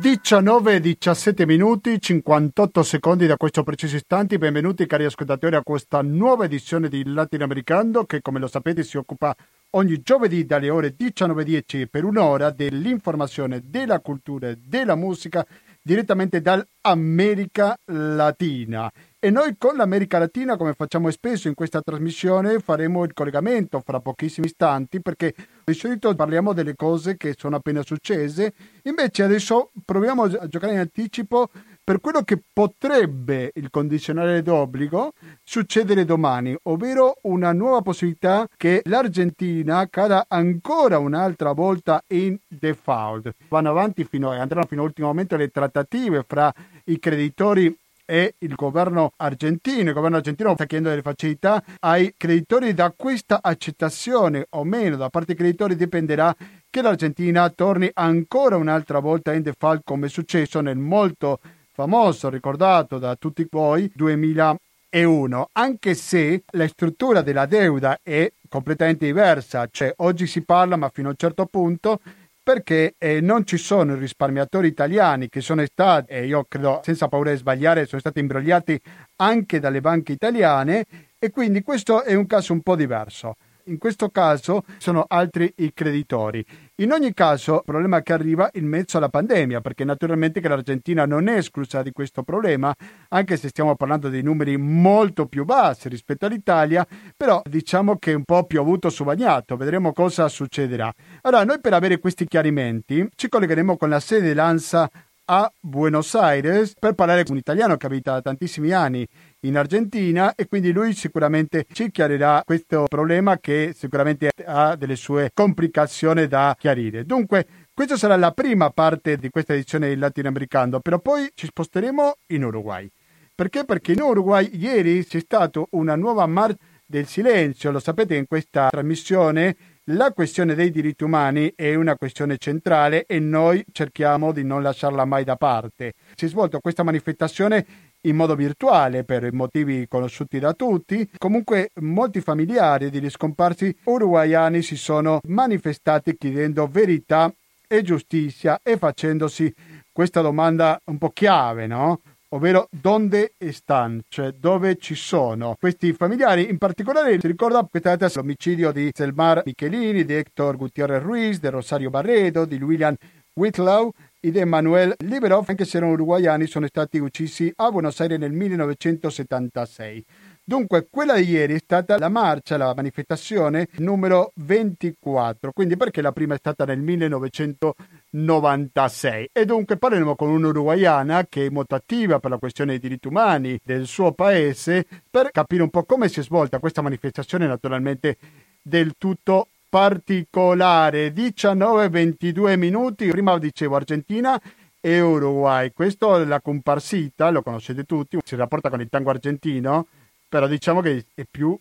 19 17 minuti 58 secondi da questo preciso istante. Benvenuti cari ascoltatori a questa nuova edizione di Latinoamericano che come lo sapete si occupa ogni giovedì dalle ore 19.10 per un'ora dell'informazione, della cultura e della musica direttamente dall'America Latina. E noi con l'America Latina, come facciamo spesso in questa trasmissione, faremo il collegamento fra pochissimi istanti perché di solito parliamo delle cose che sono appena successe, invece adesso proviamo a giocare in anticipo per quello che potrebbe il condizionale d'obbligo succedere domani, ovvero una nuova possibilità che l'Argentina cada ancora un'altra volta in default. Vanno avanti fino, andranno fino all'ultimo momento le trattative fra i creditori e il governo argentino. Il governo argentino sta chiedendo delle facilità ai creditori da questa accettazione o meno da parte dei creditori dipenderà che l'Argentina torni ancora un'altra volta in default come è successo nel molto famoso, ricordato da tutti voi, 2001, anche se la struttura della deuda è completamente diversa, cioè oggi si parla ma fino a un certo punto perché eh, non ci sono risparmiatori italiani che sono stati, e io credo senza paura di sbagliare, sono stati imbrogliati anche dalle banche italiane e quindi questo è un caso un po' diverso. In questo caso sono altri i creditori. In ogni caso, il problema che arriva in mezzo alla pandemia, perché naturalmente che l'Argentina non è esclusa di questo problema, anche se stiamo parlando di numeri molto più bassi rispetto all'Italia, però diciamo che è un po' più avuto su bagnato, vedremo cosa succederà. Allora, noi per avere questi chiarimenti ci collegheremo con la sede dell'ANSA a Buenos Aires per parlare con un italiano che abita da tantissimi anni in Argentina e quindi lui sicuramente ci chiarirà questo problema che sicuramente ha delle sue complicazioni da chiarire. Dunque, questa sarà la prima parte di questa edizione del latinoamericano, però poi ci sposteremo in Uruguay. Perché? Perché in Uruguay ieri c'è stata una nuova marcia del silenzio. Lo sapete in questa trasmissione la questione dei diritti umani è una questione centrale e noi cerchiamo di non lasciarla mai da parte. Si è svolta questa manifestazione in modo virtuale per motivi conosciuti da tutti. Comunque molti familiari degli scomparsi uruguayani si sono manifestati chiedendo verità e giustizia e facendosi questa domanda un po' chiave, no? ovvero dove stanno, cioè dove ci sono questi familiari. In particolare si ricorda data l'omicidio di Selmar Michelini, di Hector Gutierrez Ruiz, di Rosario Barredo, di William Whitlow ed Emanuel Liberov, anche se erano uruguayani, sono stati uccisi a Buenos Aires nel 1976. Dunque, quella di ieri è stata la marcia, la manifestazione numero 24, quindi perché la prima è stata nel 1996. E dunque parleremo con un'uruguayana che è molto attiva per la questione dei diritti umani del suo paese per capire un po' come si è svolta questa manifestazione, naturalmente del tutto particolare. 19-22 minuti, prima dicevo Argentina e Uruguay. Questo è la comparsita, lo conoscete tutti, si rapporta con il tango argentino però diciamo che è più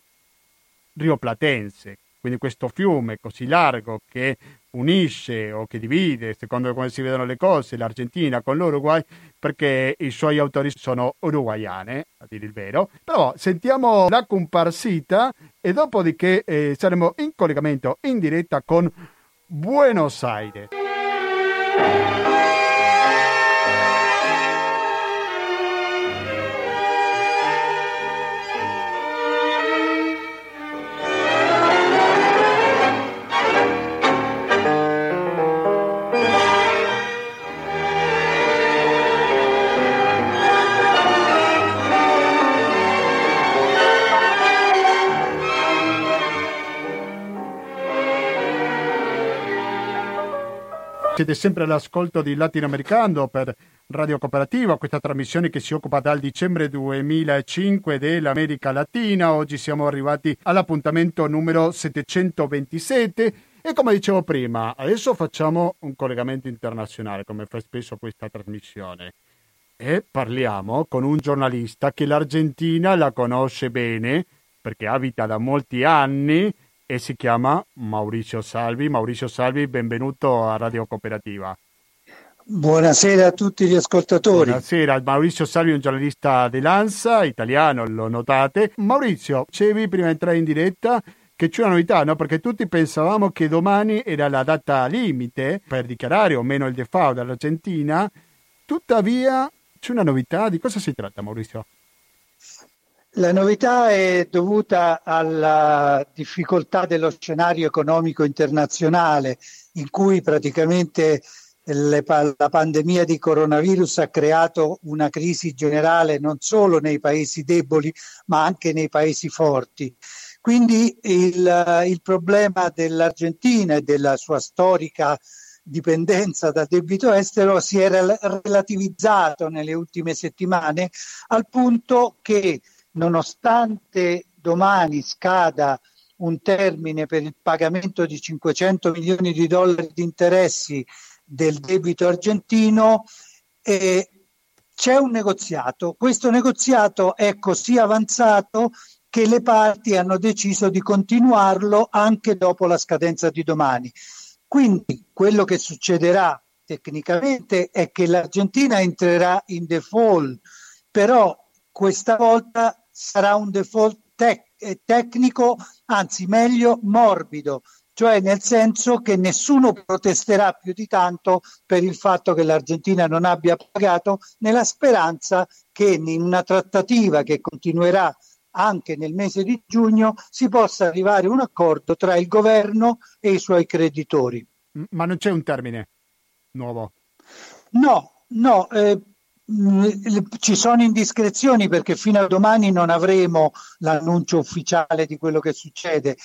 rioplatense, quindi questo fiume così largo che unisce o che divide, secondo come si vedono le cose, l'Argentina con l'Uruguay, perché i suoi autori sono uruguayane, a dire il vero. Però sentiamo la comparsita e dopodiché eh, saremo in collegamento in diretta con Buenos Aires. Siete sempre all'ascolto di Latinoamericano per Radio Cooperativa, questa trasmissione che si occupa dal dicembre 2005 dell'America Latina. Oggi siamo arrivati all'appuntamento numero 727 e come dicevo prima, adesso facciamo un collegamento internazionale, come fa spesso questa trasmissione. E parliamo con un giornalista che l'Argentina la conosce bene perché abita da molti anni e si chiama Maurizio Salvi. Maurizio Salvi, benvenuto a Radio Cooperativa. Buonasera a tutti gli ascoltatori. Buonasera, Maurizio Salvi è un giornalista dell'ANSA, italiano, lo notate. Maurizio, dicevi prima di entrare in diretta che c'è una novità, no? Perché tutti pensavamo che domani era la data limite per dichiarare o meno il default dall'Argentina tuttavia c'è una novità, di cosa si tratta Maurizio? La novità è dovuta alla difficoltà dello scenario economico internazionale in cui praticamente le, la pandemia di coronavirus ha creato una crisi generale non solo nei paesi deboli ma anche nei paesi forti. Quindi il, il problema dell'Argentina e della sua storica dipendenza dal debito estero si era relativizzato nelle ultime settimane al punto che nonostante domani scada un termine per il pagamento di 500 milioni di dollari di interessi del debito argentino, eh, c'è un negoziato. Questo negoziato è così avanzato che le parti hanno deciso di continuarlo anche dopo la scadenza di domani. Quindi quello che succederà tecnicamente è che l'Argentina entrerà in default, però questa volta sarà un default tec- eh, tecnico, anzi meglio morbido, cioè nel senso che nessuno protesterà più di tanto per il fatto che l'Argentina non abbia pagato, nella speranza che in una trattativa che continuerà anche nel mese di giugno si possa arrivare a un accordo tra il governo e i suoi creditori. Ma non c'è un termine nuovo? No, no. Eh, ci sono indiscrezioni perché fino a domani non avremo l'annuncio ufficiale di quello che succede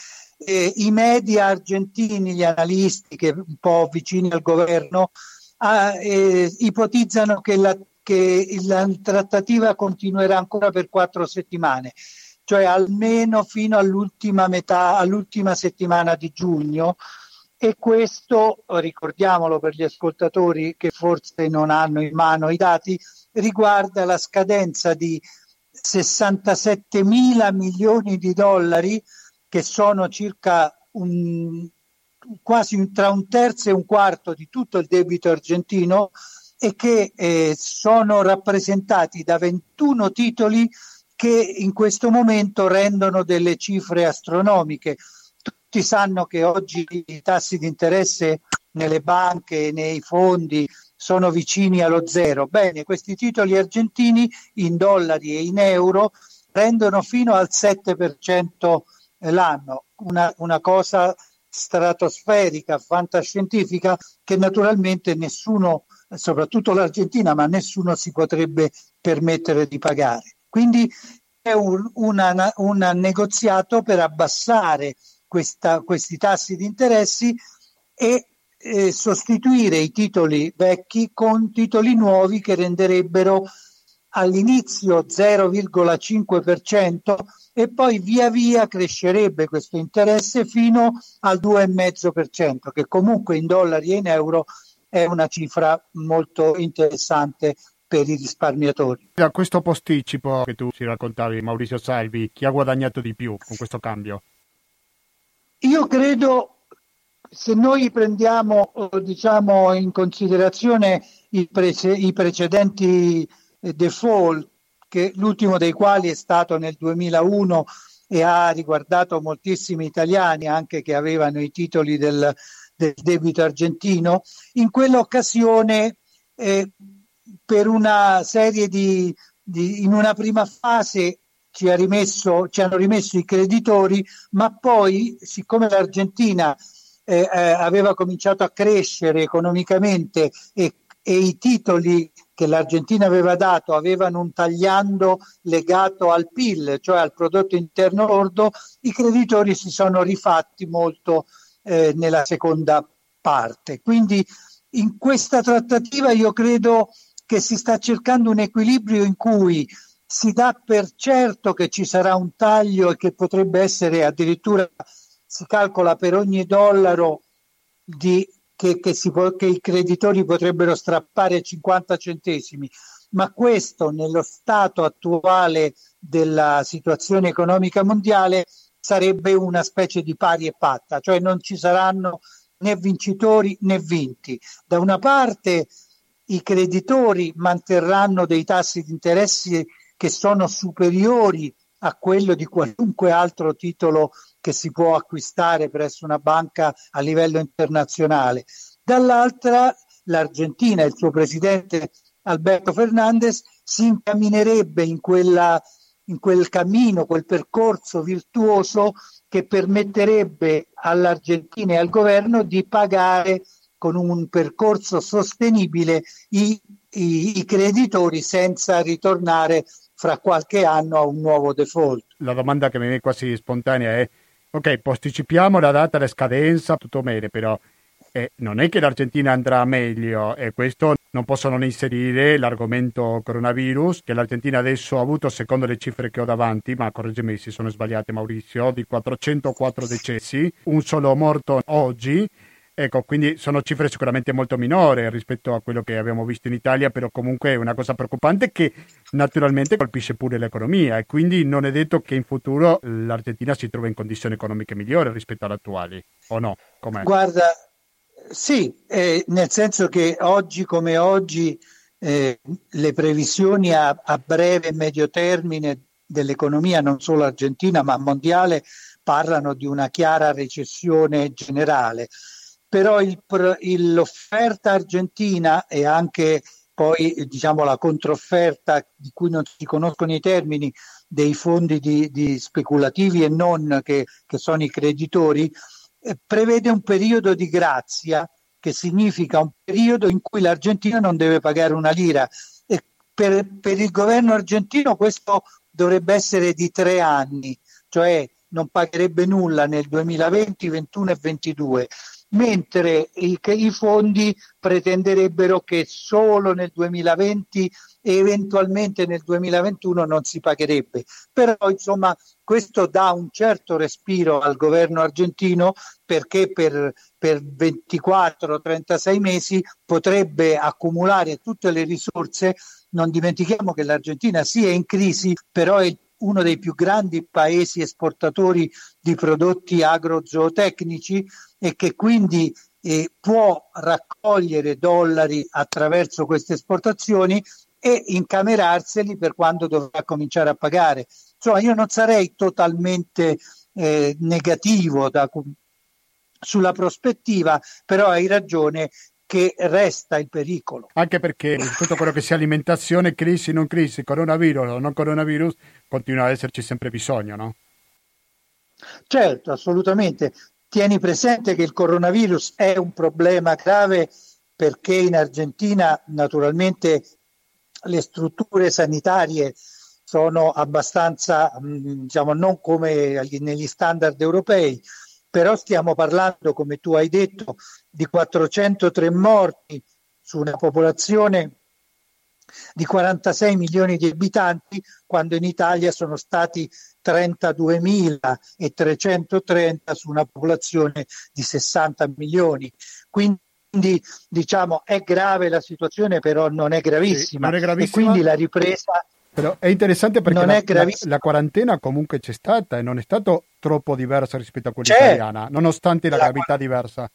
eh, i media argentini, gli analisti che un po' vicini al governo, ah, eh, ipotizzano che la, che la trattativa continuerà ancora per quattro settimane, cioè almeno fino all'ultima metà, all'ultima settimana di giugno. E questo, ricordiamolo per gli ascoltatori che forse non hanno in mano i dati, riguarda la scadenza di 67 mila milioni di dollari che sono circa un, quasi un, tra un terzo e un quarto di tutto il debito argentino e che eh, sono rappresentati da 21 titoli che in questo momento rendono delle cifre astronomiche. Tutti sanno che oggi i tassi di interesse nelle banche, nei fondi sono vicini allo zero. Bene, questi titoli argentini in dollari e in euro rendono fino al 7% l'anno, una, una cosa stratosferica, fantascientifica, che naturalmente nessuno, soprattutto l'Argentina, ma nessuno si potrebbe permettere di pagare. Quindi è un, una, un negoziato per abbassare questa, questi tassi di interessi e eh, sostituire i titoli vecchi con titoli nuovi che renderebbero all'inizio 0,5% e poi via via crescerebbe questo interesse fino al 2,5%, che comunque in dollari e in euro è una cifra molto interessante per i risparmiatori. Da questo posticipo che tu ci raccontavi, Maurizio Salvi, chi ha guadagnato di più con questo cambio? Io credo, se noi prendiamo diciamo, in considerazione i, pre- i precedenti default, che l'ultimo dei quali è stato nel 2001 e ha riguardato moltissimi italiani anche che avevano i titoli del, del debito argentino, in quell'occasione eh, per una serie di, di, in una prima fase ci, ha rimesso, ci hanno rimesso i creditori, ma poi siccome l'Argentina eh, eh, aveva cominciato a crescere economicamente e, e i titoli che l'Argentina aveva dato avevano un tagliando legato al PIL, cioè al prodotto interno lordo, i creditori si sono rifatti molto eh, nella seconda parte. Quindi in questa trattativa io credo che si sta cercando un equilibrio in cui si dà per certo che ci sarà un taglio e che potrebbe essere addirittura, si calcola per ogni dollaro di che, che, può, che i creditori potrebbero strappare 50 centesimi, ma questo nello stato attuale della situazione economica mondiale sarebbe una specie di pari e patta, cioè non ci saranno né vincitori né vinti. Da una parte i creditori manterranno dei tassi di interessi che sono superiori a quello di qualunque altro titolo che si può acquistare presso una banca a livello internazionale. Dall'altra l'Argentina e il suo presidente Alberto Fernandez si incamminerebbe in, quella, in quel cammino, quel percorso virtuoso che permetterebbe all'Argentina e al governo di pagare con un percorso sostenibile i, i, i creditori senza ritornare fra qualche anno a un nuovo default. La domanda che mi viene quasi spontanea è, ok, posticipiamo la data, la scadenza, tutto bene, però eh, non è che l'Argentina andrà meglio e questo non posso non inserire l'argomento coronavirus che l'Argentina adesso ha avuto secondo le cifre che ho davanti, ma correggimi se sono sbagliate Maurizio, di 404 decessi, un solo morto oggi Ecco, quindi sono cifre sicuramente molto minori rispetto a quello che abbiamo visto in Italia, però comunque è una cosa preoccupante che naturalmente colpisce pure l'economia e quindi non è detto che in futuro l'Argentina si trovi in condizioni economiche migliori rispetto alle attuali, o no? Com'è? Guarda, sì, eh, nel senso che oggi come oggi eh, le previsioni a, a breve e medio termine dell'economia, non solo argentina ma mondiale, parlano di una chiara recessione generale però il, il, l'offerta argentina e anche poi diciamo la controfferta di cui non si conoscono i termini dei fondi di, di speculativi e non che, che sono i creditori, eh, prevede un periodo di grazia che significa un periodo in cui l'Argentina non deve pagare una lira. E per, per il governo argentino questo dovrebbe essere di tre anni, cioè non pagherebbe nulla nel 2020, 2021 e 2022 mentre i, i fondi pretenderebbero che solo nel 2020 e eventualmente nel 2021 non si pagherebbe. Però insomma questo dà un certo respiro al governo argentino perché per, per 24-36 mesi potrebbe accumulare tutte le risorse. Non dimentichiamo che l'Argentina è in crisi, però è uno dei più grandi paesi esportatori di prodotti agrozootecnici e che quindi eh, può raccogliere dollari attraverso queste esportazioni e incamerarseli per quando dovrà cominciare a pagare. Insomma, io non sarei totalmente eh, negativo da, sulla prospettiva, però hai ragione che resta il pericolo. Anche perché tutto quello che sia alimentazione, crisi, non crisi, coronavirus o non coronavirus, continua ad esserci sempre bisogno, no? Certo, assolutamente. Tieni presente che il coronavirus è un problema grave perché in Argentina naturalmente le strutture sanitarie sono abbastanza, mm, diciamo, non come negli standard europei, però stiamo parlando, come tu hai detto, di 403 morti su una popolazione di 46 milioni di abitanti, quando in Italia sono stati 32.330 su una popolazione di 60 milioni. Quindi diciamo è grave la situazione, però non è gravissima. Sì, non è gravissima. E quindi la ripresa però è interessante perché la, la, la, quarantena comunque c'è stata e non è stata troppo diversa rispetto a quella c'è. italiana, nonostante la, la gravità diversa.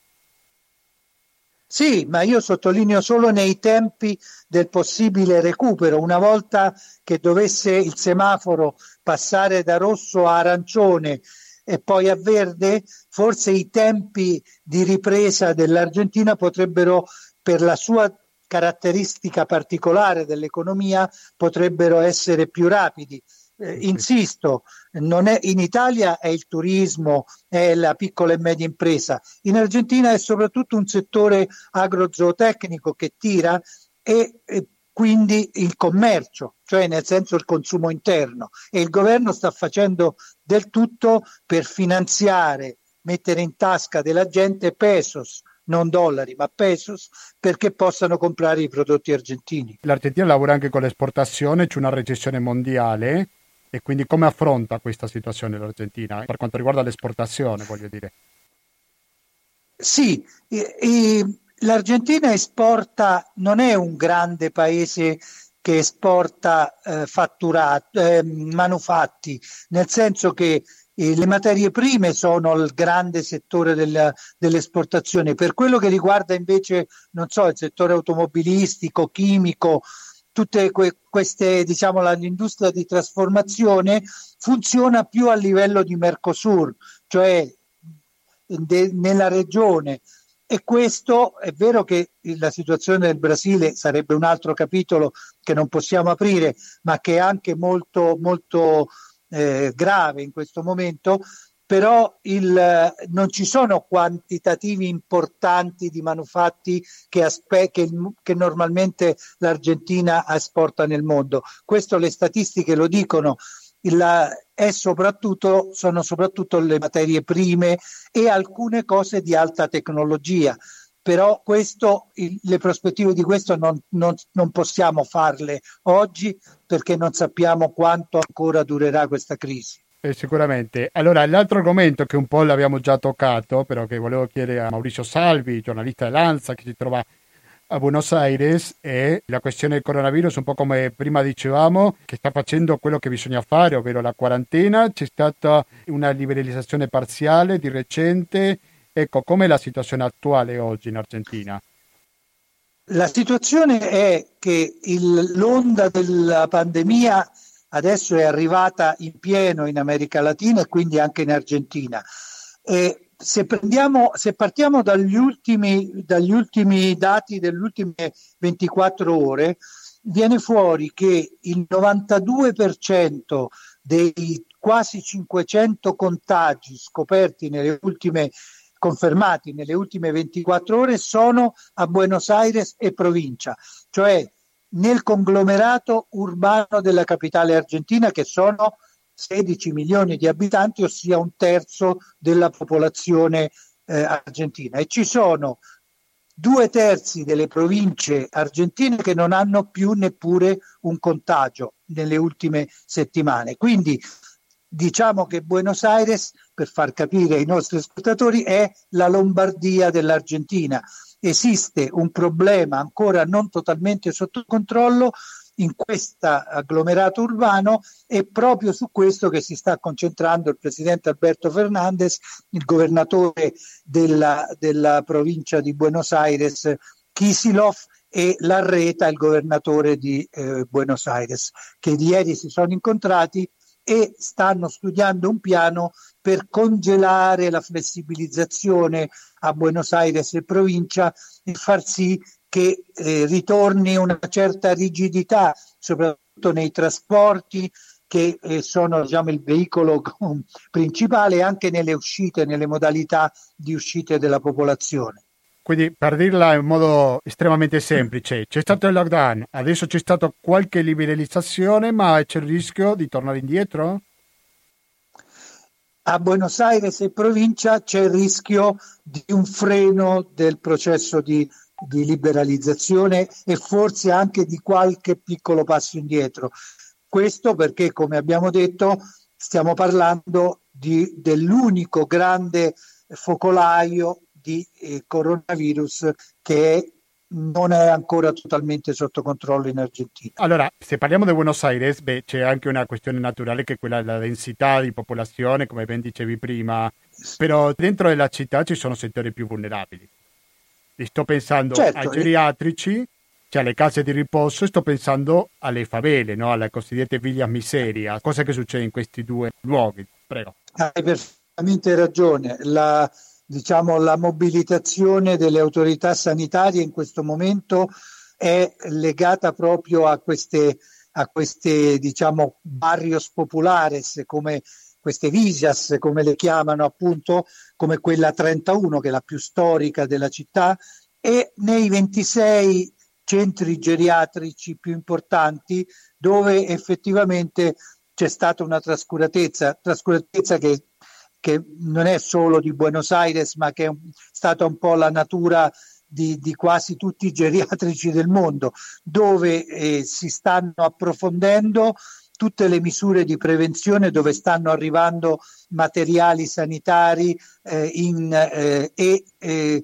Sì, ma io sottolineo solo nei tempi del possibile recupero. Una volta che dovesse il semaforo passare da rosso a arancione e poi a verde, forse i tempi di ripresa dell'Argentina potrebbero, per la sua caratteristica particolare dell'economia potrebbero essere più rapidi. Eh, insisto, è, in Italia è il turismo, è la piccola e media impresa, in Argentina è soprattutto un settore agrozootecnico che tira e, e quindi il commercio, cioè nel senso il consumo interno. E il governo sta facendo del tutto per finanziare, mettere in tasca della gente pesos, non dollari ma pesos, perché possano comprare i prodotti argentini. L'Argentina lavora anche con l'esportazione, c'è una recessione mondiale e quindi come affronta questa situazione l'Argentina per quanto riguarda l'esportazione, voglio dire? Sì, e, e l'Argentina esporta, non è un grande paese che esporta eh, fatturato, eh, manufatti, nel senso che e le materie prime sono il grande settore del, dell'esportazione. Per quello che riguarda invece, non so, il settore automobilistico, chimico, tutte que- queste, diciamo, l'industria di trasformazione funziona più a livello di Mercosur, cioè de- nella regione. E questo è vero che la situazione del Brasile sarebbe un altro capitolo che non possiamo aprire, ma che è anche molto, molto eh, grave in questo momento, però il, non ci sono quantitativi importanti di manufatti che, aspe- che, che, normalmente l'Argentina esporta nel mondo. Questo le statistiche lo dicono. Il, è soprattutto, sono soprattutto le materie prime e alcune cose di alta tecnologia. Però questo, il, le prospettive di questo non, non, non possiamo farle oggi perché non sappiamo quanto ancora durerà questa crisi. Eh, sicuramente. Allora, l'altro argomento che un po' l'abbiamo già toccato, però che volevo chiedere a Maurizio Salvi, giornalista dell'Anza che si trova a Buenos Aires, è la questione del coronavirus, un po' come prima dicevamo, che sta facendo quello che bisogna fare, ovvero la quarantena. C'è stata una liberalizzazione parziale di recente. Ecco, com'è la situazione attuale oggi in Argentina? La situazione è che il, l'onda della pandemia adesso è arrivata in pieno in America Latina e quindi anche in Argentina. E se, se partiamo dagli ultimi, dagli ultimi dati delle ultime 24 ore, viene fuori che il 92% dei quasi 500 contagi scoperti nelle ultime confermati nelle ultime 24 ore sono a Buenos Aires e provincia, cioè nel conglomerato urbano della capitale argentina che sono 16 milioni di abitanti, ossia un terzo della popolazione eh, argentina. E ci sono due terzi delle province argentine che non hanno più neppure un contagio nelle ultime settimane. Quindi diciamo che Buenos Aires, per far capire ai nostri ascoltatori, è la Lombardia dell'Argentina esiste un problema ancora non totalmente sotto controllo in questo agglomerato urbano è proprio su questo che si sta concentrando il presidente Alberto Fernandez, il governatore della, della provincia di Buenos Aires, Kisilov, e Larreta, il governatore di eh, Buenos Aires, che ieri si sono incontrati e stanno studiando un piano per congelare la flessibilizzazione a Buenos Aires e provincia e far sì che eh, ritorni una certa rigidità, soprattutto nei trasporti che eh, sono diciamo, il veicolo principale anche nelle uscite, nelle modalità di uscite della popolazione. Quindi per dirla in modo estremamente semplice, c'è stato il lockdown, adesso c'è stata qualche liberalizzazione, ma c'è il rischio di tornare indietro? A Buenos Aires e provincia c'è il rischio di un freno del processo di, di liberalizzazione e forse anche di qualche piccolo passo indietro. Questo perché, come abbiamo detto, stiamo parlando di, dell'unico grande focolaio di eh, coronavirus che non è ancora totalmente sotto controllo in Argentina. Allora, se parliamo di Buenos Aires, beh, c'è anche una questione naturale che è quella della densità di popolazione, come ben dicevi prima, però dentro della città ci sono settori più vulnerabili. sto pensando certo, ai geriatrici, cioè alle case di riposo, e sto pensando alle favele, no? alle cosiddette villas miseria. Cosa che succede in questi due luoghi? Prego. Hai perfettamente ragione. La, diciamo, la mobilitazione delle autorità sanitarie in questo momento è legata proprio a queste, a queste diciamo, barrios populares, come queste visas, come le chiamano appunto, come quella 31, che è la più storica della città, e nei 26 centri geriatrici più importanti dove effettivamente c'è stata una trascuratezza, trascuratezza che che non è solo di Buenos Aires, ma che è stata un po' la natura di, di quasi tutti i geriatrici del mondo, dove eh, si stanno approfondendo tutte le misure di prevenzione dove stanno arrivando materiali sanitari eh, in, eh, e eh,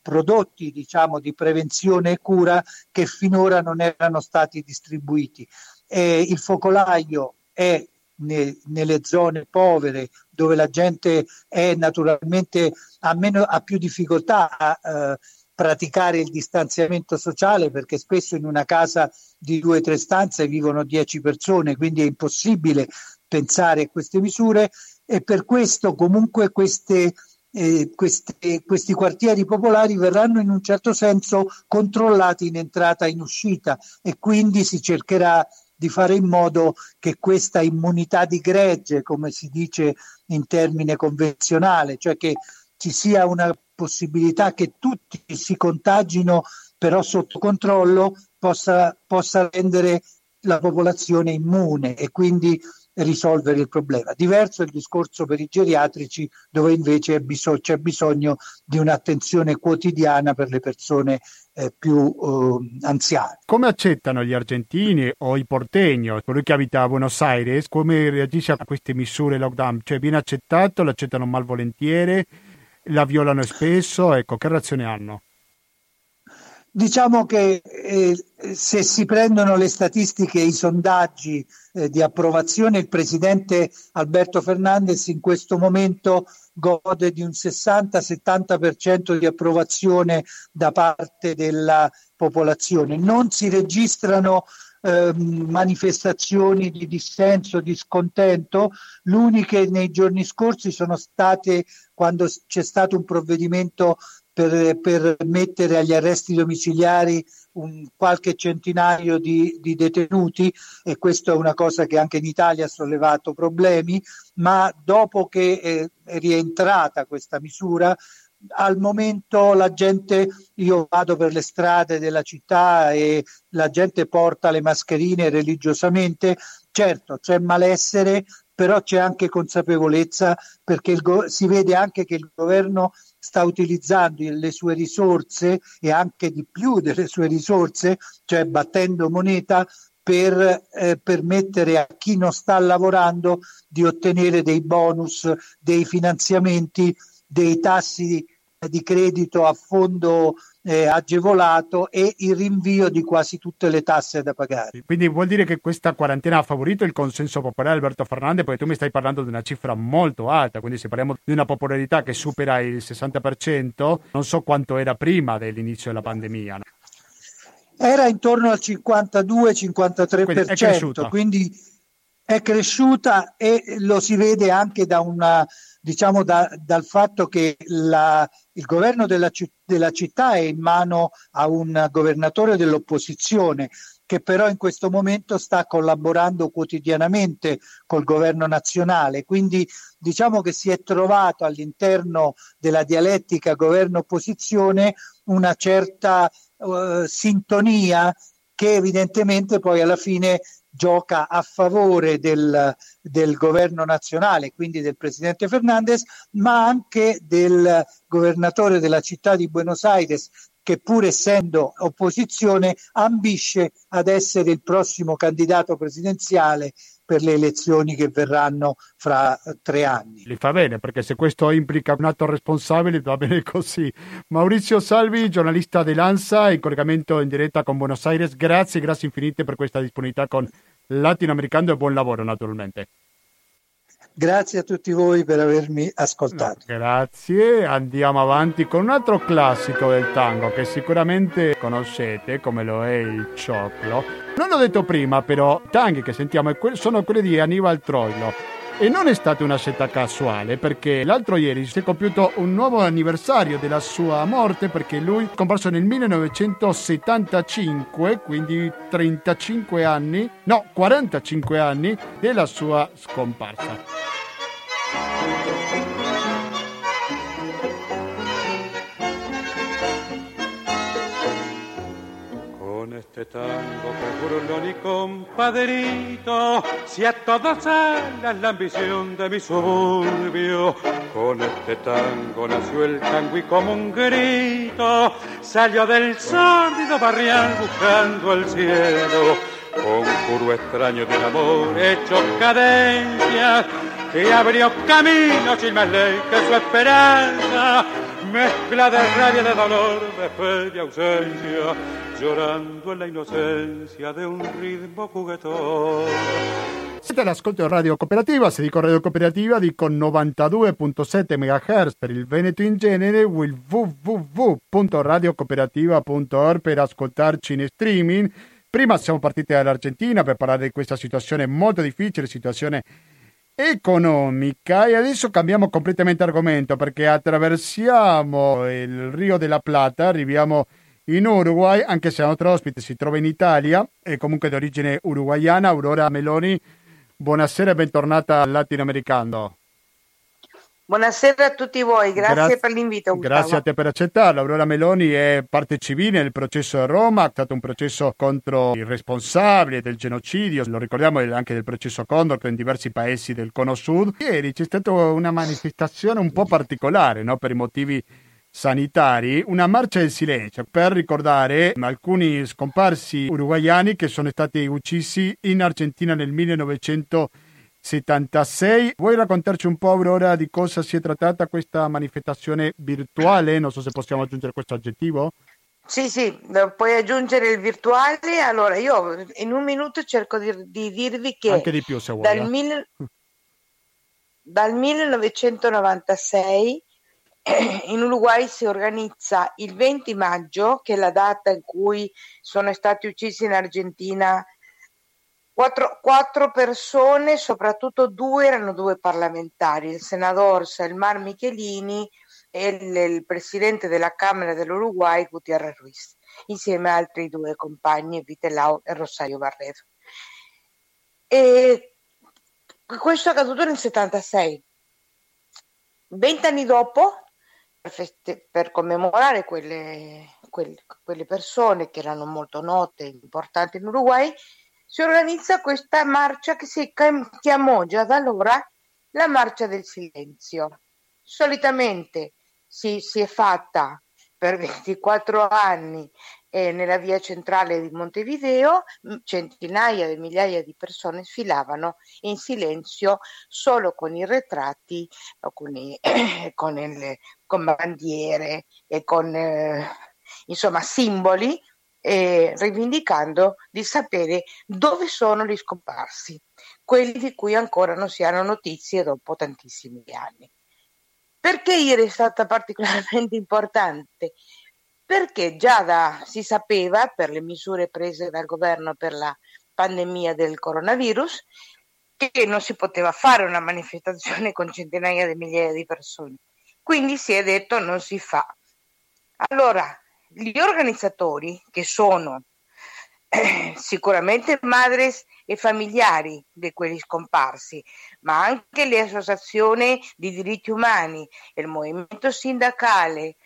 prodotti diciamo, di prevenzione e cura che finora non erano stati distribuiti. il focolaio è ne, nelle zone povere dove la gente è naturalmente ha, meno, ha più difficoltà a eh, praticare il distanziamento sociale perché spesso in una casa di due o tre stanze vivono dieci persone, quindi è impossibile pensare a queste misure. E per questo comunque queste eh, questi, questi quartieri popolari verranno in un certo senso controllati in entrata e in uscita e quindi si cercherà di fare in modo che questa immunità di gregge, come si dice in termine convenzionale, cioè che ci sia una possibilità che tutti si contagino però sotto controllo, possa, possa rendere la popolazione immune. E quindi risolvere il problema. Diverso è il discorso per i geriatrici dove invece bisog- c'è bisogno di un'attenzione quotidiana per le persone eh, più eh, anziane. Come accettano gli argentini o i portegni, colui che abita a Buenos Aires, come reagisce a queste misure lockdown? Cioè viene accettato, l'accettano malvolentieri, la violano spesso? Ecco, che reazione hanno? Diciamo che eh, se si prendono le statistiche e i sondaggi eh, di approvazione, il presidente Alberto Fernandez in questo momento gode di un 60-70% di approvazione da parte della popolazione. Non si registrano eh, manifestazioni di dissenso, di scontento, l'uniche nei giorni scorsi sono state quando c'è stato un provvedimento per, per mettere agli arresti domiciliari un qualche centinaio di, di, detenuti e questa è una cosa che anche in Italia ha sollevato problemi, ma dopo che è rientrata questa misura al momento la gente, io vado per le strade della città e la gente porta le mascherine religiosamente, certo c'è malessere, però c'è anche consapevolezza perché go- si vede anche che il governo sta utilizzando le sue risorse e anche di più delle sue risorse, cioè battendo moneta per eh, permettere a chi non sta lavorando di ottenere dei bonus, dei finanziamenti, dei tassi di credito a fondo eh, agevolato e il rinvio di quasi tutte le tasse da pagare. Quindi vuol dire che questa quarantena ha favorito il consenso popolare Alberto Fernandez perché tu mi stai parlando di una cifra molto alta, quindi se parliamo di una popolarità che supera il 60%, non so quanto era prima dell'inizio della pandemia. No? Era intorno al 52-53%, quindi è cresciuta. quindi è cresciuta e lo si vede anche da una diciamo da, dal fatto che la, il governo della, della città è in mano a un governatore dell'opposizione che però in questo momento sta collaborando quotidianamente col governo nazionale. Quindi diciamo che si è trovato all'interno della dialettica governo-opposizione una certa uh, sintonia che evidentemente poi alla fine gioca a favore del, del governo nazionale, quindi del presidente Fernandez, ma anche del governatore della città di Buenos Aires, che pur essendo opposizione ambisce ad essere il prossimo candidato presidenziale per le elezioni che verranno fra tre anni. Li fa bene perché se questo implica un atto responsabile va bene così. Maurizio Salvi, giornalista di Lanza, in collegamento in diretta con Buenos Aires, grazie, grazie infinite per questa disponibilità con Latinoamericano e buon lavoro naturalmente. Grazie a tutti voi per avermi ascoltato. No, grazie, andiamo avanti con un altro classico del tango che sicuramente conoscete, come lo è il cioclo. Non l'ho detto prima, però i tanghi che sentiamo sono quelli di Aníbal Troilo e non è stata una scelta casuale perché l'altro ieri si è compiuto un nuovo anniversario della sua morte perché lui è comparso nel 1975, quindi 35 anni, no 45 anni della sua scomparsa. Este tango que y compadrito, si a todas alas la ambición de mi suburbio, con este tango nació el tango y como un grito, salió del sórdido barrial buscando el cielo, con puro extraño del amor hecho cadencia, que abrió camino sin más ley que su esperanza, mezcla de rabia, de dolor, de fe, de ausencia, llorando en la inocencia de un ritmo juguetón. Siete all'ascolto Radio Cooperativa, se dico Radio Cooperativa dico 92.7 MHz per il Veneto in genere, il www.radiocooperativa.org per ascoltarci in streaming. Prima siamo partiti dall'Argentina per parlare di questa situazione molto difficile, situazione economica e adesso cambiamo completamente argomento perché attraversiamo il Rio della Plata, arriviamo in Uruguay, anche se la nostra ospite si trova in Italia, è comunque di origine uruguayana, Aurora Meloni. Buonasera e bentornata al latinoamericano. Buonasera a tutti voi, grazie, grazie per l'invito. Gustavo. Grazie a te per accettarlo. Aurora Meloni è parte civile nel processo a Roma, è stato un processo contro i responsabili del genocidio, lo ricordiamo anche del processo Condor in diversi paesi del Cono Sud. Ieri c'è stata una manifestazione un po' particolare no? per i motivi sanitari, una marcia del silenzio per ricordare alcuni scomparsi uruguayani che sono stati uccisi in Argentina nel 1900. 76. Vuoi raccontarci un po', Aurora, di cosa si è trattata questa manifestazione virtuale? Non so se possiamo aggiungere questo aggettivo. Sì, sì, puoi aggiungere il virtuale. Allora, io in un minuto cerco di, di dirvi che Anche di più, se vuoi, dal, eh. mil... dal 1996 in Uruguay si organizza il 20 maggio, che è la data in cui sono stati uccisi in Argentina Quattro, quattro, persone, soprattutto due erano due parlamentari, il senatore Selmar Michelini e il, il presidente della Camera dell'Uruguay Gutiérrez Ruiz, insieme a altri due compagni, Vitelau e Rosario Barredo. E questo è accaduto nel 76. Vent'anni dopo, per, feste- per commemorare quelle, quelle, quelle persone che erano molto note e importanti in Uruguay, si organizza questa marcia che si chiamò già da allora la marcia del silenzio. Solitamente si, si è fatta per 24 anni eh, nella via centrale di Montevideo, centinaia di migliaia di persone sfilavano in silenzio solo con i ritratti, con, i, con, il, con bandiere e con eh, insomma simboli eh, rivendicando di sapere dove sono gli scomparsi, quelli di cui ancora non si hanno notizie dopo tantissimi anni. Perché ieri è stata particolarmente importante? Perché già da, si sapeva, per le misure prese dal governo per la pandemia del coronavirus, che non si poteva fare una manifestazione con centinaia di migliaia di persone. Quindi si è detto non si fa. Allora, gli organizzatori, che sono eh, sicuramente madres e familiari di quelli scomparsi, ma anche le associazioni di diritti umani, il movimento sindacale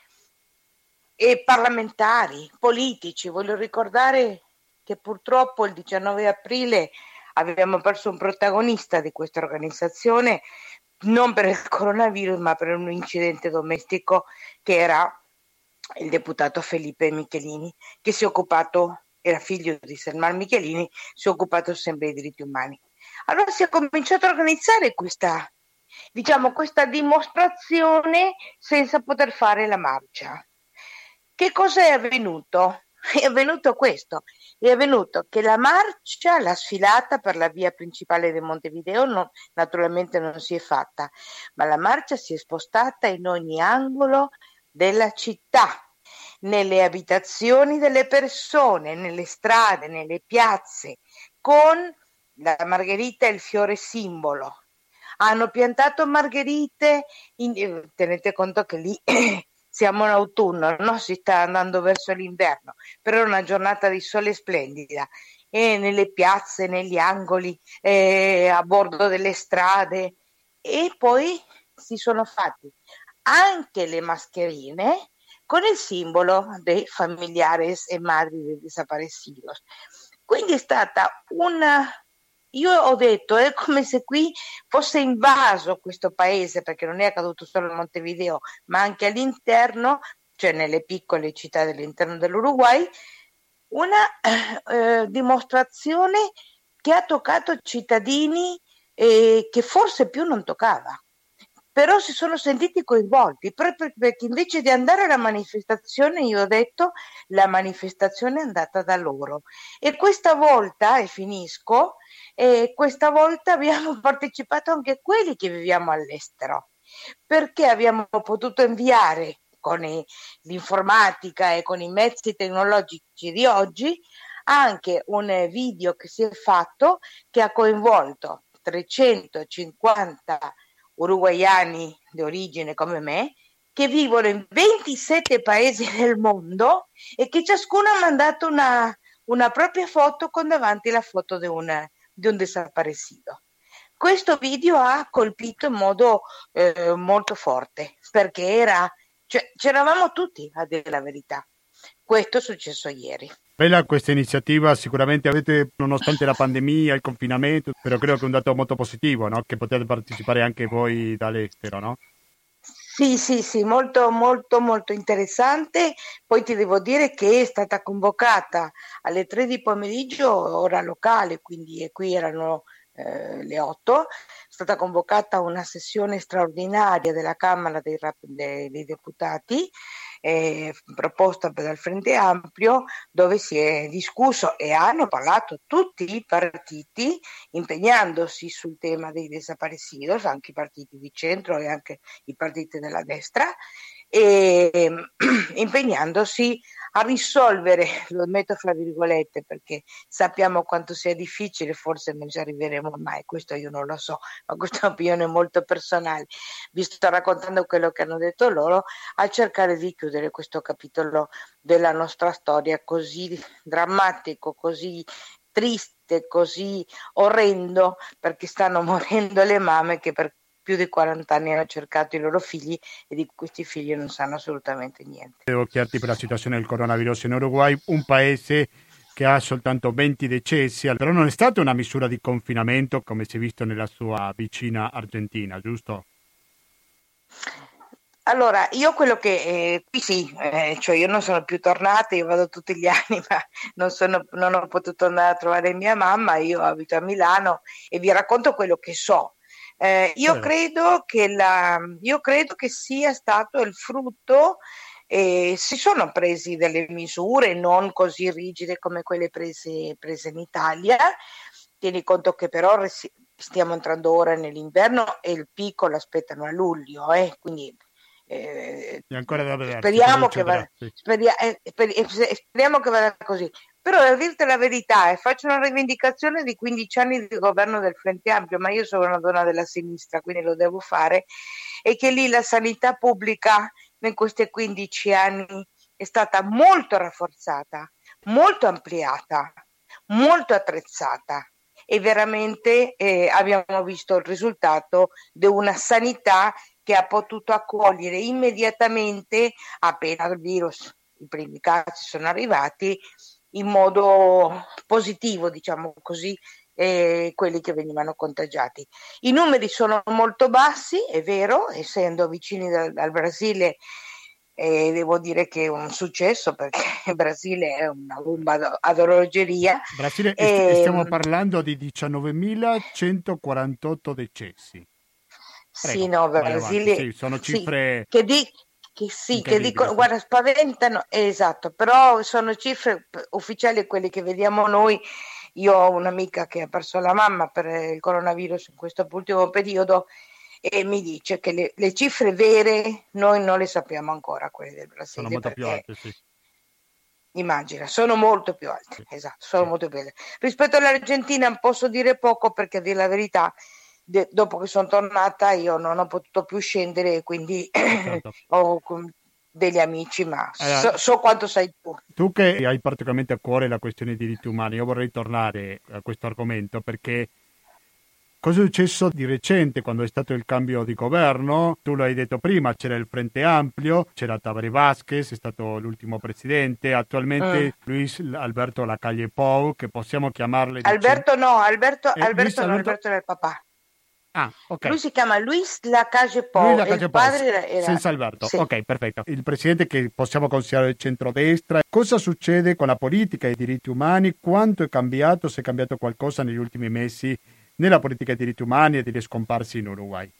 e parlamentari, politici. Voglio ricordare che purtroppo il 19 aprile abbiamo perso un protagonista di questa organizzazione, non per il coronavirus, ma per un incidente domestico che era il deputato Felipe Michelini, che si è occupato, era figlio di Selmar Michelini, si è occupato sempre dei diritti umani. Allora si è cominciato a organizzare questa, diciamo, questa dimostrazione senza poter fare la marcia. Che cosa è avvenuto? È avvenuto questo, è avvenuto che la marcia, la sfilata per la via principale di Montevideo non, naturalmente non si è fatta, ma la marcia si è spostata in ogni angolo della città, nelle abitazioni delle persone, nelle strade, nelle piazze, con la margherita e il fiore simbolo. Hanno piantato margherite, in, eh, tenete conto che lì siamo in autunno, no? si sta andando verso l'inverno, però è una giornata di sole splendida e nelle piazze, negli angoli, eh, a bordo delle strade e poi si sono fatti anche le mascherine con il simbolo dei familiares e madri dei desaparecidos. Quindi è stata una... Io ho detto, è come se qui fosse invaso questo paese, perché non è accaduto solo a Montevideo, ma anche all'interno, cioè nelle piccole città dell'interno dell'Uruguay, una eh, dimostrazione che ha toccato cittadini eh, che forse più non toccava però si sono sentiti coinvolti. Proprio perché invece di andare alla manifestazione io ho detto la manifestazione è andata da loro. E questa volta e finisco e questa volta abbiamo partecipato anche quelli che viviamo all'estero perché abbiamo potuto inviare con l'informatica e con i mezzi tecnologici di oggi anche un video che si è fatto che ha coinvolto 350 uruguayani di origine come me che vivono in 27 paesi del mondo e che ciascuno ha mandato una, una propria foto con davanti la foto di un, di un desaparecido. Questo video ha colpito in modo eh, molto forte perché era, cioè, c'eravamo tutti a dire la verità. Questo è successo ieri. Bella questa iniziativa, sicuramente avete, nonostante la pandemia, il confinamento, però credo che è un dato molto positivo, no? che potete partecipare anche voi dall'estero, no? Sì, sì, sì, molto, molto, molto interessante. Poi ti devo dire che è stata convocata alle 3 di pomeriggio, ora locale, quindi qui erano eh, le 8, è stata convocata una sessione straordinaria della Camera dei, dei, dei Deputati eh, proposta dal Frente Ampio dove si è discusso e hanno parlato tutti i partiti impegnandosi sul tema dei desaparecidos, anche i partiti di centro e anche i partiti della destra e impegnandosi a risolvere, lo metto fra virgolette perché sappiamo quanto sia difficile, forse non ci arriveremo mai, questo io non lo so, ma questa è un'opinione molto personale, vi sto raccontando quello che hanno detto loro, a cercare di chiudere questo capitolo della nostra storia così drammatico, così triste, così orrendo, perché stanno morendo le mamme che per più di 40 anni hanno cercato i loro figli e di questi figli non sanno assolutamente niente. Devo chiederti per la situazione del coronavirus in Uruguay, un paese che ha soltanto 20 decessi, però non è stata una misura di confinamento come si è visto nella sua vicina Argentina, giusto? Allora, io quello che eh, qui sì, eh, cioè io non sono più tornata, io vado tutti gli anni, ma non, sono, non ho potuto andare a trovare mia mamma, io abito a Milano e vi racconto quello che so. Eh, io, credo che la, io credo che sia stato il frutto eh, si sono presi delle misure non così rigide come quelle prese, prese in Italia. Tieni conto che però stiamo entrando ora nell'inverno e il picco lo aspettano a luglio, eh, quindi eh. Speriamo, che vada, speria, eh, sper, eh, speriamo che vada così. Però a dirti la verità, e faccio una rivendicazione di 15 anni di governo del Frente Ampio, ma io sono una donna della sinistra, quindi lo devo fare, e che lì la sanità pubblica in questi 15 anni è stata molto rafforzata, molto ampliata, molto attrezzata. E veramente eh, abbiamo visto il risultato di una sanità che ha potuto accogliere immediatamente appena il virus, i primi casi sono arrivati, in modo positivo, diciamo così, eh, quelli che venivano contagiati. I numeri sono molto bassi, è vero, essendo vicini dal, al Brasile eh, devo dire che è un successo perché il Brasile è una bomba ad orologeria. Brasile, e, stiamo parlando di 19.148 decessi. Prego, sì, no, Brasile sì, sono cifre sì, che, di, che sì, che dicono, guarda, spaventano, esatto, però sono cifre ufficiali quelle che vediamo noi. Io ho un'amica che ha perso la mamma per il coronavirus in questo ultimo periodo e mi dice che le, le cifre vere noi non le sappiamo ancora, quelle del Brasile. Sono molto più alte, sì. Immagina, sono molto più alte, sì. esatto, sono sì. molto più alte. Rispetto all'Argentina posso dire poco perché a dire la verità de- dopo che sono tornata io non ho potuto più scendere, quindi certo. ho degli amici, ma so, so, quanto sai tu. Tu che hai particolarmente a cuore la questione dei diritti umani, io vorrei tornare a questo argomento perché cosa è successo di recente quando è stato il cambio di governo? Tu l'hai detto prima, c'era il Frente Ampio, c'era Tabaré Vázquez, è stato l'ultimo presidente, attualmente mm. Luis Alberto Lacalle Pou, che possiamo chiamarle... Alberto no, Alberto, eh, Alberto, no, Alberto era il papà. Ah, okay. Lui si chiama Luis Lacage Pou, Luis il padre era... Senza Alberto, sì. ok, perfetto. Il presidente che possiamo considerare il centrodestra. Cosa succede con la politica e i diritti umani? Quanto è cambiato, se è cambiato qualcosa negli ultimi mesi nella politica dei diritti umani e degli scomparsi in Uruguay?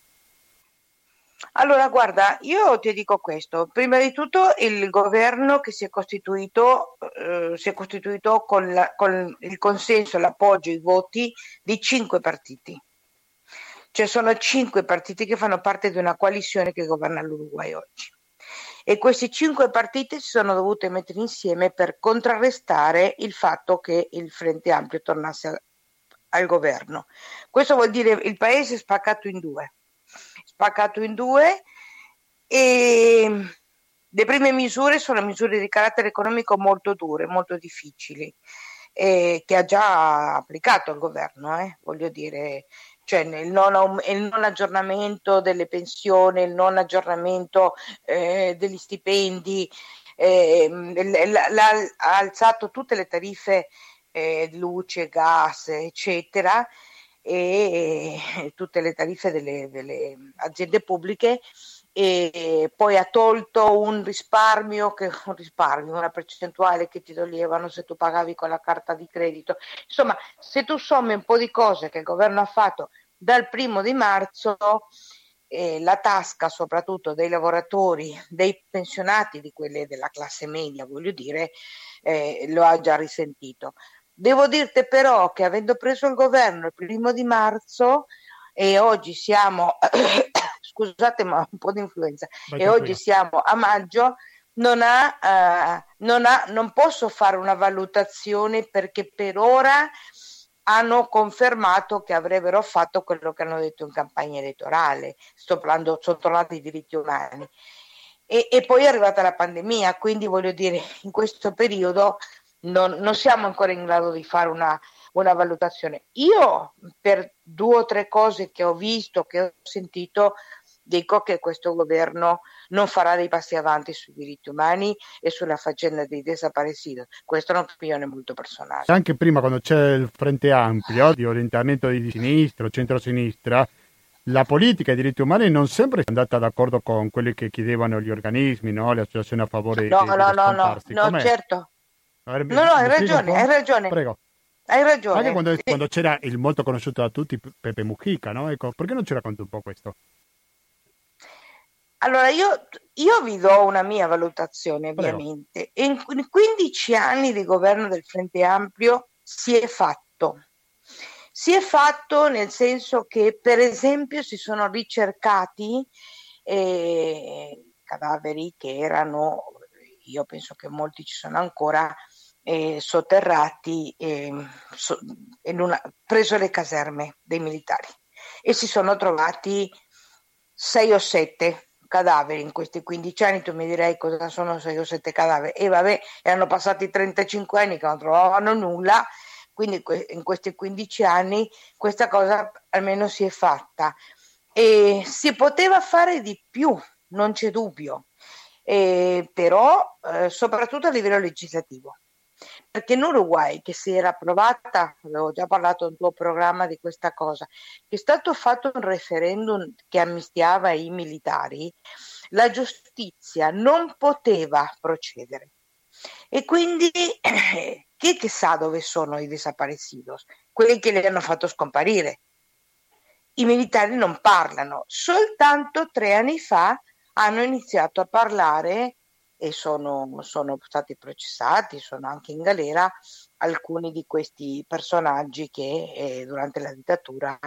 Allora, guarda, io ti dico questo. Prima di tutto il governo che si è costituito, eh, si è costituito con, la, con il consenso, l'appoggio, i voti di cinque partiti cioè sono cinque partiti che fanno parte di una coalizione che governa l'Uruguay oggi. E questi cinque partiti si sono dovuti mettere insieme per contrarrestare il fatto che il Frente Ampio tornasse al governo. Questo vuol dire il paese spaccato in due, spaccato in due e le prime misure sono misure di carattere economico molto dure, molto difficili, eh, che ha già applicato il governo, eh, voglio dire, cioè il non, il non, aggiornamento delle pensioni, il non aggiornamento eh, degli stipendi, eh, ha alzato tutte le tariffe eh, luce, gas, eccetera, e, e tutte le tariffe delle, delle aziende pubbliche e poi ha tolto un risparmio, che, un risparmio, una percentuale che ti toglievano se tu pagavi con la carta di credito. Insomma, se tu sommi un po' di cose che il governo ha fatto dal primo di marzo, eh, la tasca soprattutto dei lavoratori, dei pensionati, di quelle della classe media, voglio dire, eh, lo ha già risentito. Devo dirti però che avendo preso il governo il primo di marzo e oggi siamo scusate ma un po' di influenza, Vai e oggi siamo a maggio, non, ha, uh, non, ha, non posso fare una valutazione perché per ora hanno confermato che avrebbero fatto quello che hanno detto in campagna elettorale, sto parlando, sono tornati i diritti umani. E, e, poi è arrivata la pandemia, quindi voglio dire, in questo periodo non, non siamo ancora in grado di fare una, una valutazione. Io per due o tre cose che ho visto, che ho sentito, dico che questo governo non farà dei passi avanti sui diritti umani e sulla faccenda dei desaparecidos. Questa è un'opinione molto personale. Anche prima, quando c'è il Frente Ampio di orientamento di sinistra o centro-sinistra, la politica e i diritti umani non sempre è andata d'accordo con quelli che chiedevano gli organismi, no? le associazioni a favore no, No, no, no, no, no, certo. No, no, hai ragione, hai ragione. Prego. Hai ragione. Anche quando, quando, c'era il molto conosciuto da tutti Pepe Mujica, no? Ecco, perché non ci racconti un po' questo? Allora, io, io, vi do una mia valutazione, ovviamente. In, in 15 anni di governo del Frente Ampio si è fatto. Si è fatto nel senso che, per esempio, si sono ricercati eh, cadaveri che erano, io penso che molti ci sono ancora, eh, sotterrati, eh, so, una, preso le caserme dei militari e si sono trovati sei o sette cadaveri in questi 15 anni, tu mi direi cosa sono 6 o 7 cadaveri. E vabbè, erano passati 35 anni che non trovavano nulla, quindi in questi 15 anni questa cosa almeno si è fatta. E si poteva fare di più, non c'è dubbio, e però eh, soprattutto a livello legislativo perché in Uruguay che si era approvata, avevo già parlato nel tuo programma di questa cosa, che è stato fatto un referendum che amnistiava i militari, la giustizia non poteva procedere. E quindi chi che sa dove sono i desaparecidos? Quelli che li hanno fatto scomparire. I militari non parlano, soltanto tre anni fa hanno iniziato a parlare e sono, sono stati processati, sono anche in galera alcuni di questi personaggi che eh, durante la dittatura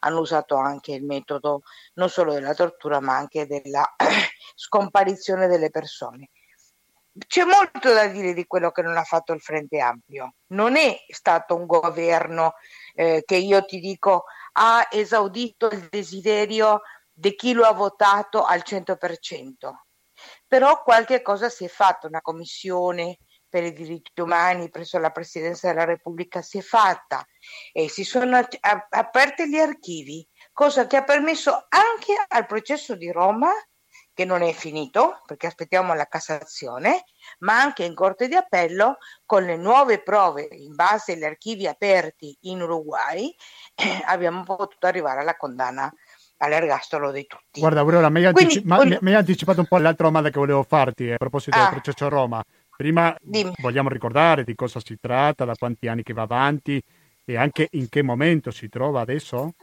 hanno usato anche il metodo non solo della tortura ma anche della scomparizione delle persone. C'è molto da dire di quello che non ha fatto il Frente Ampio. Non è stato un governo eh, che io ti dico ha esaudito il desiderio di chi lo ha votato al 100% però qualche cosa si è fatta, una commissione per i diritti umani presso la Presidenza della Repubblica si è fatta e si sono aperti gli archivi, cosa che ha permesso anche al processo di Roma, che non è finito perché aspettiamo la Cassazione, ma anche in Corte di Appello con le nuove prove in base agli archivi aperti in Uruguay, abbiamo potuto arrivare alla condanna all'ergastolo di tutti. Guarda, Aurora, mi hai, Quindi, anticipa- un... mi hai anticipato un po' l'altra domanda che volevo farti eh, a proposito ah, del processo a Roma. Prima dimmi. vogliamo ricordare di cosa si tratta, da quanti anni che va avanti e anche in che momento si trova adesso?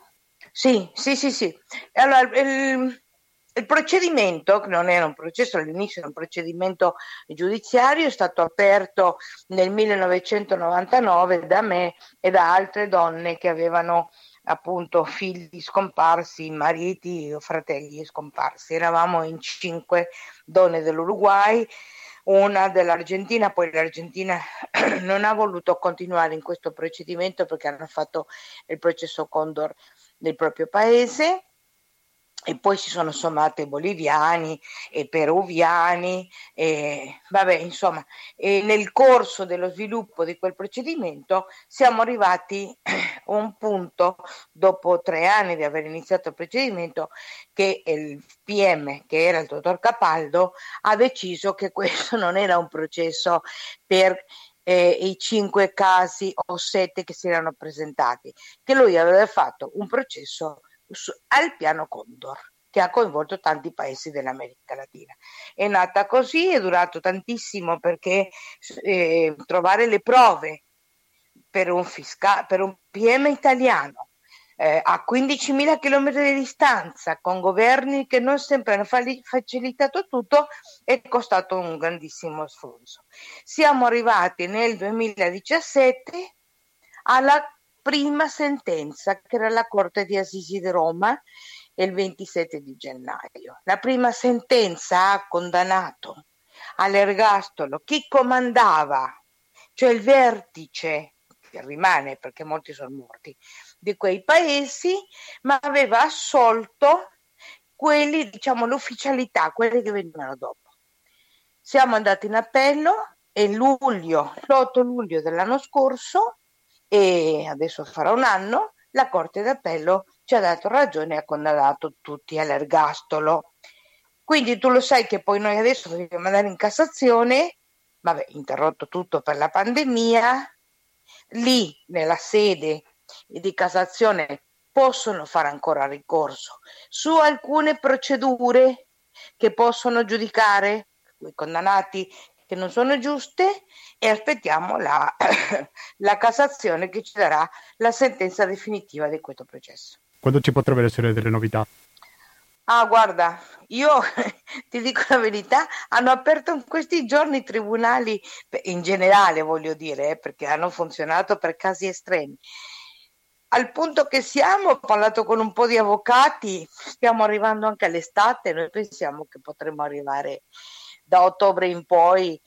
Sì, sì, sì, sì. Allora, il, il procedimento, che non era un processo all'inizio, era un procedimento giudiziario, è stato aperto nel 1999 da me e da altre donne che avevano appunto figli scomparsi, mariti o fratelli scomparsi. Eravamo in cinque donne dell'Uruguay, una dell'Argentina, poi l'Argentina non ha voluto continuare in questo procedimento perché hanno fatto il processo Condor nel proprio paese e poi si sono sommati boliviani e peruviani, e, vabbè, insomma, e nel corso dello sviluppo di quel procedimento siamo arrivati a un punto, dopo tre anni di aver iniziato il procedimento, che il PM, che era il dottor Capaldo, ha deciso che questo non era un processo per eh, i cinque casi o sette che si erano presentati, che lui aveva fatto un processo al piano Condor che ha coinvolto tanti paesi dell'America Latina. È nata così, è durato tantissimo perché eh, trovare le prove per un, fisca- per un PM italiano eh, a 15.000 km di distanza, con governi che non sempre hanno facilitato tutto, è costato un grandissimo sforzo. Siamo arrivati nel 2017 alla prima sentenza che era la Corte di Assisi di Roma il 27 di gennaio. La prima sentenza ha condannato all'ergastolo chi comandava, cioè il vertice che rimane perché molti sono morti di quei paesi, ma aveva assolto quelli, diciamo, l'ufficialità, quelli che venivano dopo. Siamo andati in appello e luglio, l'8 luglio dell'anno scorso e adesso farà un anno, la Corte d'Appello ci ha dato ragione e ha condannato tutti all'ergastolo. Quindi tu lo sai che poi noi adesso dobbiamo andare in Cassazione, vabbè, interrotto tutto per la pandemia, lì nella sede di Cassazione possono fare ancora ricorso su alcune procedure che possono giudicare i condannati che non sono giuste e aspettiamo la, la Cassazione che ci darà la sentenza definitiva di questo processo. Quando ci potrebbero essere delle novità? Ah, guarda, io ti dico la verità, hanno aperto in questi giorni i tribunali, in generale voglio dire, eh, perché hanno funzionato per casi estremi. Al punto che siamo, ho parlato con un po' di avvocati, stiamo arrivando anche all'estate, noi pensiamo che potremmo arrivare da ottobre in poi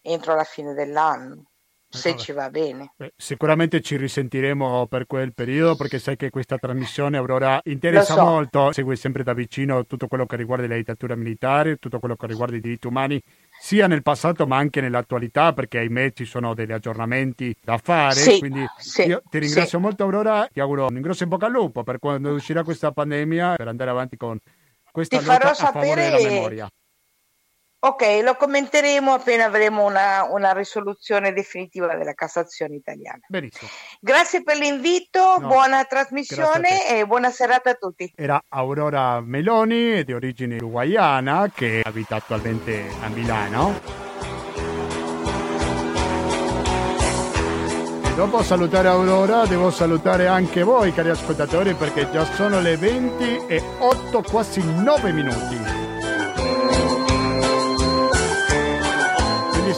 entro la fine dell'anno se ci va bene. Beh, sicuramente ci risentiremo per quel periodo perché sai che questa trasmissione Aurora interessa so. molto, segue sempre da vicino tutto quello che riguarda la dittatura militare, tutto quello che riguarda i diritti umani, sia nel passato ma anche nell'attualità perché ahimè ci sono degli aggiornamenti da fare. Sì, quindi sì, io ti ringrazio sì. molto Aurora, ti auguro un grosso in bocca al lupo per quando uscirà questa pandemia per andare avanti con questa ti lotta a sapere... favore della memoria. Ok, lo commenteremo appena avremo una, una, risoluzione definitiva della Cassazione italiana. Benissimo. Grazie per l'invito, no, buona trasmissione e buona serata a tutti. Era Aurora Meloni, di origine uruguayana, che abita attualmente a Milano. E dopo salutare Aurora, devo salutare anche voi, cari ascoltatori, perché già sono le 20 e 8, quasi 9 minuti.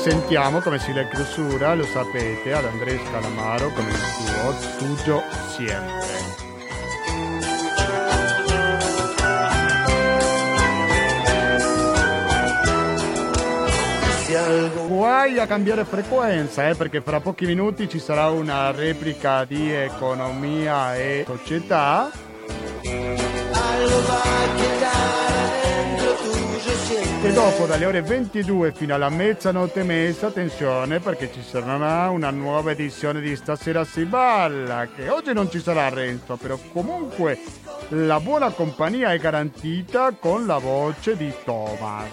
Sentiamo come si la chiusura, lo sapete, ad Andrea Calamaro con il suo Studio Siempre. Guai a cambiare frequenza, eh, perché fra pochi minuti ci sarà una replica di economia e società. E dopo dalle ore 22 fino alla mezzanotte messa, attenzione perché ci sarà una nuova edizione di Stasera si balla, che oggi non ci sarà Renzo, però comunque la buona compagnia è garantita con la voce di Thomas.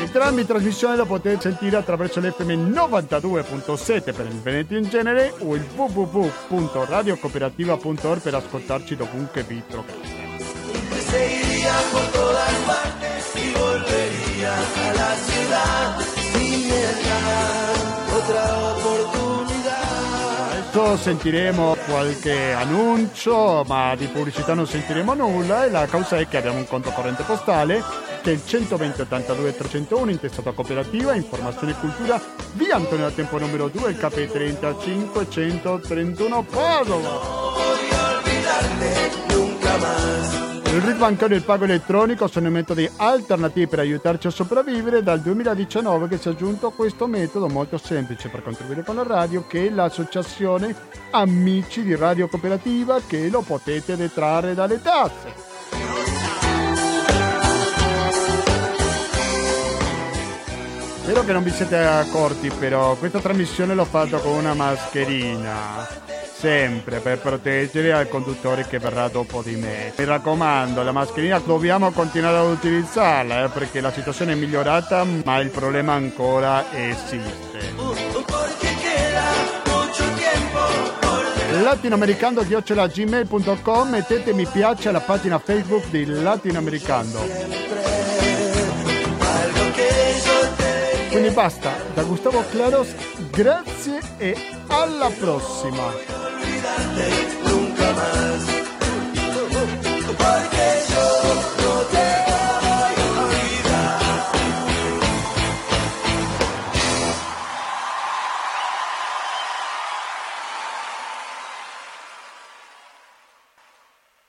Entrambi in trasmissione lo potete sentire attraverso l'FM 92.7 per il Veneto in genere o il www.radiocooperativa.org per ascoltarci dovunque vi trovate iría por todas partes y volvería a la ciudad sin negar otra opportunità. Adesso sentiremo qualche annuncio, ma di pubblicità non sentiremo nulla e la causa è che abbiamo un conto corrente postale che è il 120 82 301 intestato a cooperativa, informazione e cultura, via Antonio Tempo numero 2, il KP 35 131 Padova. No voy a nunca más. Il RID bancario e il pago elettronico sono i metodi alternativi per aiutarci a sopravvivere. Dal 2019 che si è aggiunto questo metodo molto semplice per contribuire con la radio che è l'associazione Amici di Radio Cooperativa che lo potete detrarre dalle tasse. Spero che non vi siete accorti però, questa trasmissione l'ho fatta con una mascherina sempre per proteggere al conduttore che verrà dopo di me. Mi raccomando, la mascherina dobbiamo continuare ad utilizzarla eh, perché la situazione è migliorata ma il problema ancora esiste. latinoamericando.gmail.com mettete mi piace alla pagina Facebook di Latinoamericando. Quindi basta, da Gustavo Claros, grazie e alla prossima. nunca más. Porque yo no te